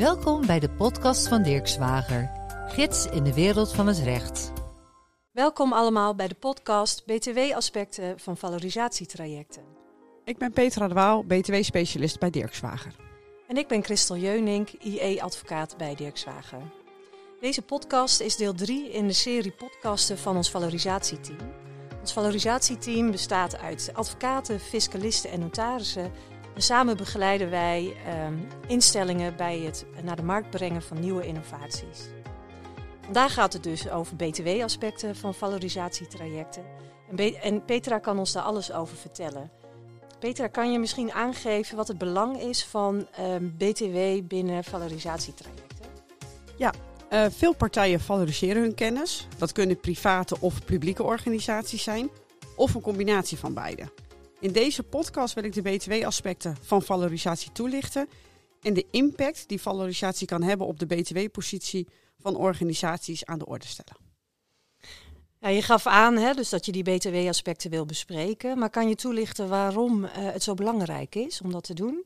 Welkom bij de podcast van Dirk Zwager, gids in de wereld van het recht. Welkom allemaal bij de podcast BTW-aspecten van valorisatietrajecten. Ik ben Petra de Waal, BTW-specialist bij Dirk Zwager. En ik ben Christel Jeunink, IE-advocaat bij Dirk Zwager. Deze podcast is deel 3 in de serie podcasten van ons valorisatieteam. Ons valorisatieteam bestaat uit advocaten, fiscalisten en notarissen samen begeleiden wij ehm, instellingen bij het naar de markt brengen van nieuwe innovaties. Vandaag gaat het dus over BTW-aspecten van valorisatietrajecten. En, en Petra kan ons daar alles over vertellen. Petra, kan je misschien aangeven wat het belang is van ehm, BTW binnen valorisatietrajecten? Ja, uh, veel partijen valoriseren hun kennis. Dat kunnen private of publieke organisaties zijn, of een combinatie van beide. In deze podcast wil ik de BTW-aspecten van valorisatie toelichten en de impact die valorisatie kan hebben op de BTW-positie van organisaties aan de orde stellen. Ja, je gaf aan hè, dus dat je die BTW-aspecten wil bespreken, maar kan je toelichten waarom uh, het zo belangrijk is om dat te doen?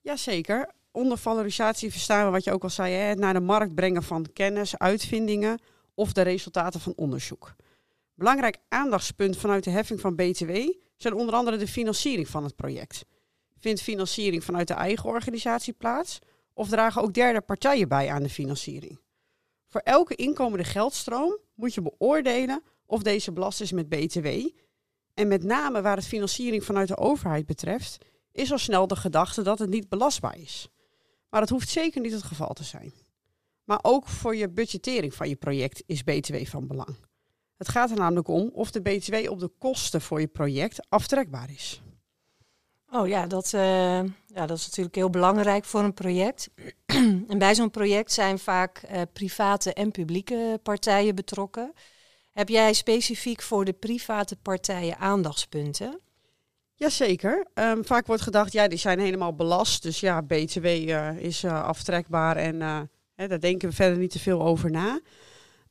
Jazeker. Onder valorisatie verstaan we wat je ook al zei, hè, naar de markt brengen van kennis, uitvindingen of de resultaten van onderzoek. Belangrijk aandachtspunt vanuit de heffing van BTW zijn onder andere de financiering van het project. Vindt financiering vanuit de eigen organisatie plaats of dragen ook derde partijen bij aan de financiering? Voor elke inkomende geldstroom moet je beoordelen of deze belast is met BTW. En met name waar het financiering vanuit de overheid betreft, is al snel de gedachte dat het niet belastbaar is. Maar dat hoeft zeker niet het geval te zijn. Maar ook voor je budgettering van je project is BTW van belang. Het gaat er namelijk om of de BTW op de kosten voor je project aftrekbaar is. Oh ja, dat, uh, ja, dat is natuurlijk heel belangrijk voor een project. en bij zo'n project zijn vaak uh, private en publieke partijen betrokken. Heb jij specifiek voor de private partijen aandachtspunten? Jazeker. Um, vaak wordt gedacht, ja, die zijn helemaal belast. Dus ja, BTW uh, eh, is aftrekbaar en hè, daar denken we verder niet te veel over na.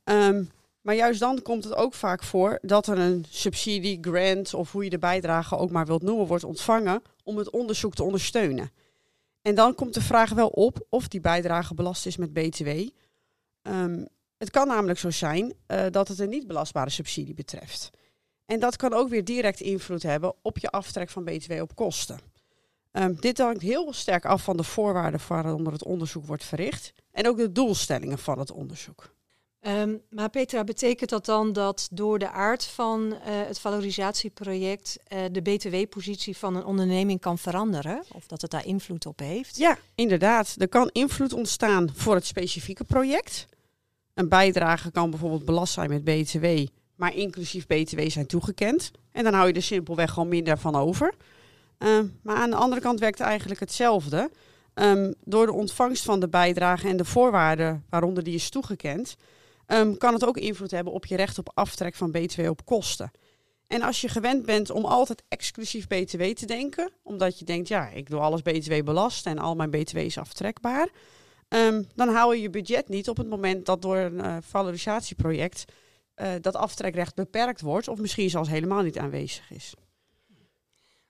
Um, maar juist dan komt het ook vaak voor dat er een subsidie, grant of hoe je de bijdrage ook maar wilt noemen, wordt ontvangen om het onderzoek te ondersteunen. En dan komt de vraag wel op of die bijdrage belast is met BTW. Um, het kan namelijk zo zijn uh, dat het een niet belastbare subsidie betreft. En dat kan ook weer direct invloed hebben op je aftrek van BTW op kosten. Um, dit hangt heel sterk af van de voorwaarden waaronder het onderzoek wordt verricht en ook de doelstellingen van het onderzoek. Um, maar Petra, betekent dat dan dat door de aard van uh, het valorisatieproject uh, de btw-positie van een onderneming kan veranderen? Of dat het daar invloed op heeft? Ja, inderdaad. Er kan invloed ontstaan voor het specifieke project. Een bijdrage kan bijvoorbeeld belast zijn met btw, maar inclusief btw zijn toegekend. En dan hou je er simpelweg gewoon minder van over. Uh, maar aan de andere kant werkt eigenlijk hetzelfde. Um, door de ontvangst van de bijdrage en de voorwaarden waaronder die is toegekend, um, kan het ook invloed hebben op je recht op aftrek van BTW op kosten. En als je gewend bent om altijd exclusief BTW te denken, omdat je denkt, ja, ik doe alles BTW belast en al mijn BTW is aftrekbaar, um, dan hou je je budget niet op het moment dat door een uh, valorisatieproject uh, dat aftrekrecht beperkt wordt of misschien zelfs helemaal niet aanwezig is.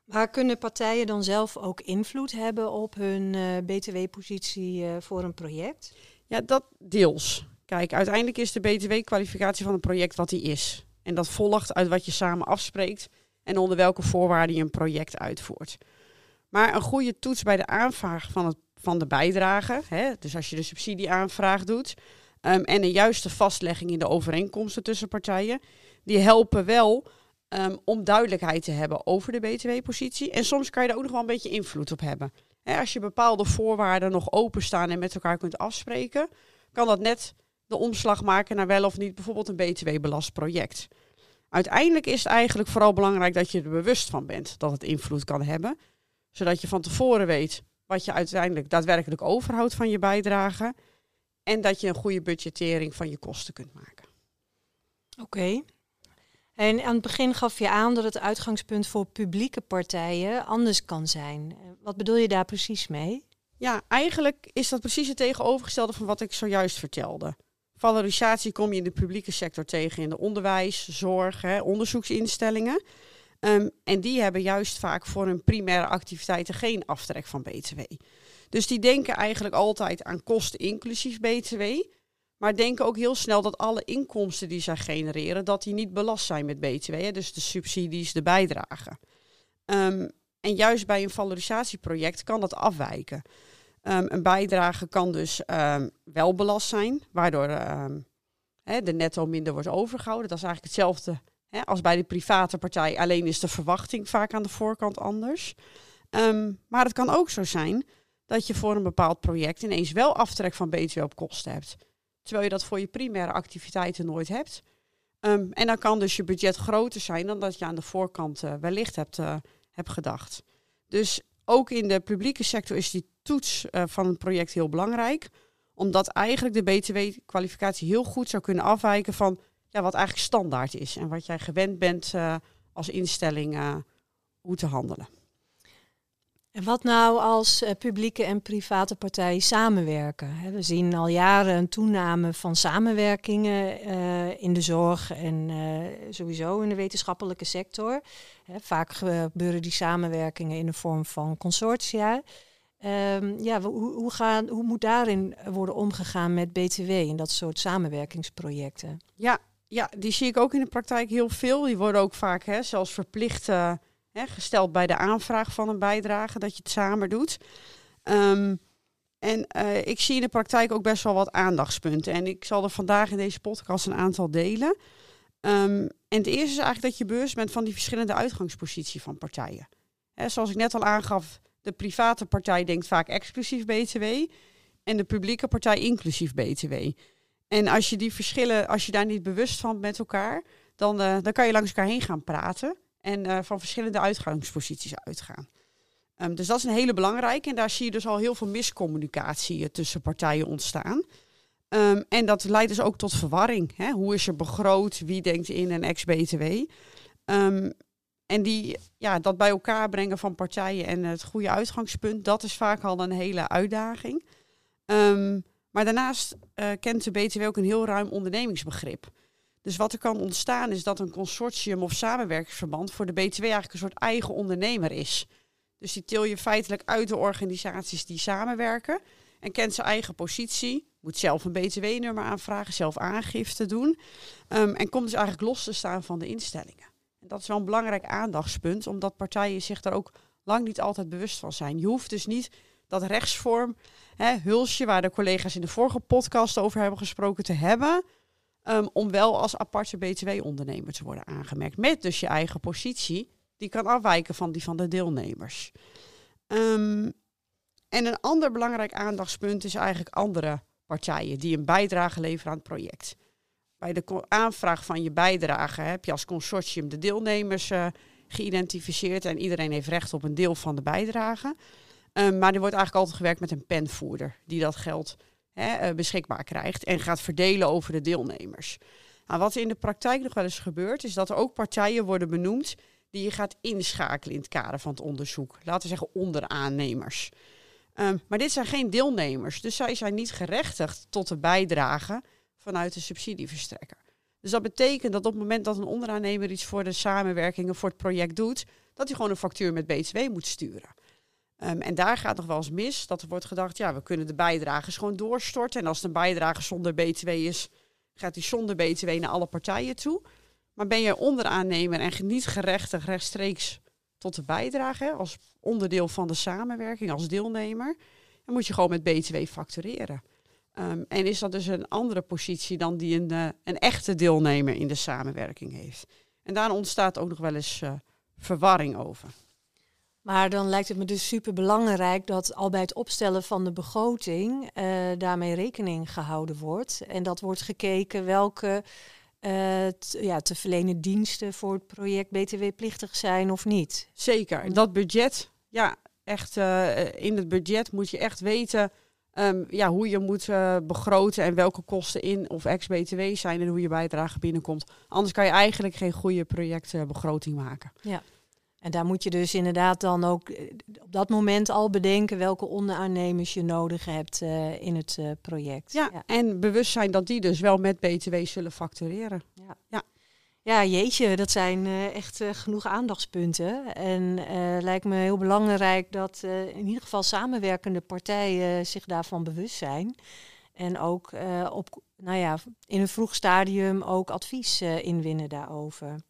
Maar kunnen partijen dan zelf ook invloed hebben op hun uh, BTW-positie voor een project? Ja, dat deels. Kijk, uiteindelijk is de BTW-kwalificatie van een project wat die is. En dat volgt uit wat je samen afspreekt en onder welke voorwaarden je een project uitvoert. Maar een goede toets bij de aanvraag van, het, van de bijdrage, hè, dus als je de subsidieaanvraag doet, um, en een juiste vastlegging in de overeenkomsten tussen partijen, die helpen wel um, om duidelijkheid te hebben over de BTW-positie. En soms kan je daar ook nog wel een beetje invloed op hebben. Hè, als je bepaalde voorwaarden nog openstaan en met elkaar kunt afspreken, kan dat net de omslag maken naar wel of niet bijvoorbeeld een BTW-belast project. Uiteindelijk is het eigenlijk vooral belangrijk dat je er bewust van bent dat het invloed kan hebben, zodat je van tevoren weet wat je uiteindelijk daadwerkelijk overhoudt van je bijdrage en dat je een goede budgettering van je kosten kunt maken. Oké. Okay. En aan het begin gaf je aan dat het uitgangspunt voor publieke partijen anders kan zijn. Wat bedoel je daar precies mee? Ja, eigenlijk is dat precies het tegenovergestelde van wat ik zojuist vertelde. Valorisatie kom je in de publieke sector tegen in de onderwijs, zorg, hè, onderzoeksinstellingen. Um, en die hebben juist vaak voor hun primaire activiteiten geen aftrek van BTW. Dus die denken eigenlijk altijd aan kosten inclusief BTW. Maar denken ook heel snel dat alle inkomsten die zij genereren, dat die niet belast zijn met BTW. Hè? Dus de subsidies, de bijdragen. Ehm, en juist bij een valorisatieproject kan dat afwijken. Ehm, een bijdrage kan dus ehm, wel belast zijn, waardoor hè, de netto minder wordt overgehouden. Dat is eigenlijk hetzelfde hè, als bij de private partij. Alleen is de verwachting vaak aan de voorkant anders. maar het kan ook zo zijn dat je voor een bepaald project ineens wel aftrek van BTW op kosten hebt. Terwijl je dat voor je primaire activiteiten nooit hebt. Ehm, en dan kan dus je budget groter zijn dan dat je aan de voorkant uh, wellicht hebt, uh, hebt gedacht. Dus ook in de publieke sector is die toets uh, van een project heel belangrijk. Omdat eigenlijk de BTW-kwalificatie heel goed zou kunnen afwijken van ja, wat eigenlijk standaard is. En wat jij gewend bent als instelling hoe te handelen. En wat nou als uh, publieke en private partijen samenwerken? we zien al jaren een toename van samenwerkingen uh, in de zorg en uh, sowieso in de wetenschappelijke sector. vaak gebeuren die samenwerkingen in de vorm van consortia. Um, ja, hoe, hoe, gaan, hoe moet daarin worden omgegaan met BTW en dat soort samenwerkingsprojecten? Ja, ja, die zie ik ook in de praktijk heel veel. Die worden ook vaak hè, zelfs verplicht gesteld bij de aanvraag van een bijdrage, dat je het samen doet. Ehm, en uh, ik zie in de praktijk ook best wel wat aandachtspunten. En ik zal er vandaag in deze podcast een aantal delen. Um, en het eerste is eigenlijk dat je bewust bent van die verschillende uitgangspositie van partijen. He, zoals ik net al aangaf, de private partij denkt vaak exclusief BTW en de publieke partij inclusief BTW. En als je die verschillen, als je daar niet bewust van met elkaar, dan, uh, dan kan je langs elkaar heen gaan praten en uh, van verschillende uitgangsposities uitgaan. Um, dus dat is een hele belangrijke. En daar zie je dus al heel veel miscommunicatie uh, tussen partijen ontstaan. Um, en dat leidt dus ook tot verwarring. Hè? Hoe is er begroot? Wie denkt in een ex-BTW? Um, en die, ja, dat bij elkaar brengen van partijen en het goede uitgangspunt, dat is vaak al een hele uitdaging. maar daarnaast uh, kent de BTW ook een heel ruim ondernemingsbegrip. Dus wat er kan ontstaan is dat een consortium of samenwerkingsverband voor de BTW eigenlijk een soort eigen ondernemer is. Dus die til je feitelijk uit de organisaties die samenwerken en kent zijn eigen positie, moet zelf een BTW-nummer aanvragen, zelf aangifte doen um, en komt dus eigenlijk los te staan van de instellingen. En dat is wel een belangrijk aandachtspunt, omdat partijen zich daar ook lang niet altijd bewust van zijn. Je hoeft dus niet dat rechtsvorm, hè, hulsje, waar de collega's in de vorige podcast over hebben gesproken, te hebben Um, om wel als aparte BTW-ondernemer te worden aangemerkt. Met dus je eigen positie, die kan afwijken van die van de deelnemers. Um, en een ander belangrijk aandachtspunt is eigenlijk andere partijen die een bijdrage leveren aan het project. Bij de aanvraag van je bijdrage heb je als consortium de deelnemers uh, geïdentificeerd en iedereen heeft recht op een deel van de bijdrage. Um, maar er wordt eigenlijk altijd gewerkt met een penvoerder die dat geld eh, beschikbaar krijgt en gaat verdelen over de deelnemers. Nou, wat in de praktijk nog wel eens gebeurt, is dat er ook partijen worden benoemd die je gaat inschakelen in het kader van het onderzoek. Laten we zeggen onderaannemers. Um, maar dit zijn geen deelnemers, dus zij zijn niet gerechtigd tot de bijdrage vanuit de subsidieverstrekker. Dus dat betekent dat op het moment dat een onderaannemer iets voor de samenwerking of voor het project doet, dat hij gewoon een factuur met BTW moet sturen. Um, en daar gaat nog wel eens mis dat er wordt gedacht, ja, we kunnen de bijdragers gewoon doorstorten. En als de bijdrage zonder BTW is, gaat die zonder BTW naar alle partijen toe. Maar ben je onderaannemer en niet gerechtig rechtstreeks tot de bijdrage, als onderdeel van de samenwerking, als deelnemer, dan moet je gewoon met BTW factureren. Um, en is dat dus een andere positie dan die een, uh, een echte deelnemer in de samenwerking heeft. En daar ontstaat ook nog wel eens uh, verwarring over. Maar dan lijkt het me dus super belangrijk dat al bij het opstellen van de begroting uh, daarmee rekening gehouden wordt. En dat wordt gekeken welke uh, ja, te verlenen diensten voor het project BTW-plichtig zijn of niet. Zeker. Dat budget, ja, echt uh, in het budget moet je echt weten um, ja, hoe je moet begroten en welke kosten in of ex-BTW zijn en hoe je bijdrage binnenkomt. Anders kan je eigenlijk geen goede projectbegroting maken. Ja. En daar moet je dus inderdaad dan ook eh, op dat moment al bedenken welke onderaannemers je nodig hebt uh, in het uh, project. Ja, ja, en bewust zijn dat die dus wel met BTW zullen factureren. Ja. ja. Ja, jeetje, dat zijn uh, echt genoeg aandachtspunten. En lijkt me heel belangrijk dat in ieder geval samenwerkende partijen zich daarvan bewust zijn. En ook op, nou ja, in een vroeg stadium ook advies inwinnen daarover.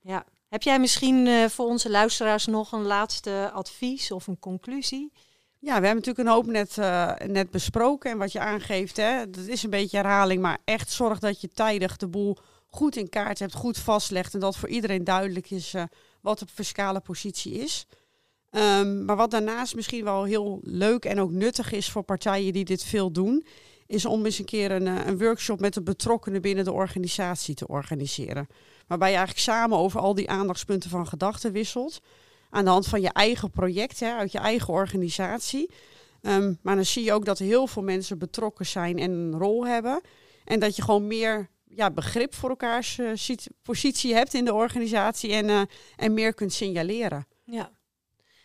Ja. Heb jij misschien voor onze luisteraars nog een laatste advies of een conclusie? Ja, we hebben natuurlijk een hoop net, net besproken. En wat je aangeeft, hè, dat is een beetje herhaling. Maar echt zorg dat je tijdig de boel goed in kaart hebt, goed vastlegt en dat voor iedereen duidelijk is uh, wat de fiscale positie is. Um, maar wat daarnaast misschien wel heel leuk en ook nuttig is voor partijen die dit veel doen, is om eens een keer eh, een workshop met de betrokkenen binnen de organisatie te organiseren. Waarbij je eigenlijk samen over al die aandachtspunten van gedachten wisselt. Aan de hand van je eigen project, hè, uit je eigen organisatie. Um, maar dan zie je ook dat heel veel mensen betrokken zijn en een rol hebben. En dat je gewoon meer ja, begrip voor elkaars uh, positie hebt in de organisatie en, uh, en meer kunt signaleren. Ja.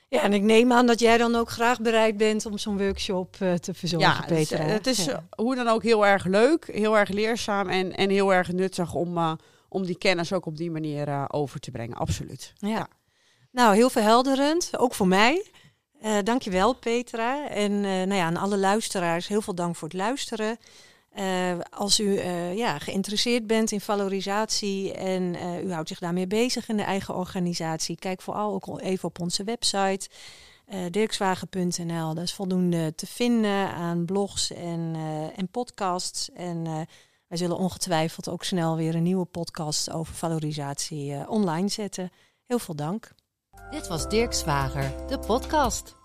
Ja, en ik neem aan dat jij dan ook graag bereid bent om zo'n workshop uh, te verzorgen, ja, Peter. Het is, het is hoe dan ook heel erg leuk, heel erg leerzaam en, en heel erg nuttig om, om die kennis ook op die manier over te brengen. Absoluut. Ja. Nou, heel verhelderend, ook voor mij. Uh, dankjewel, Petra. En nou ja, aan alle luisteraars, heel veel dank voor het luisteren. Uh, als u uh, ja, geïnteresseerd bent in valorisatie en uh, u houdt zich daarmee bezig in de eigen organisatie, kijk vooral ook even op onze website dirkswagen.nl. Dat is voldoende te vinden aan blogs en, en podcasts. En wij zullen ongetwijfeld ook snel weer een nieuwe podcast over valorisatie online zetten. Heel veel dank. Dit was Dirk Zwager, de podcast.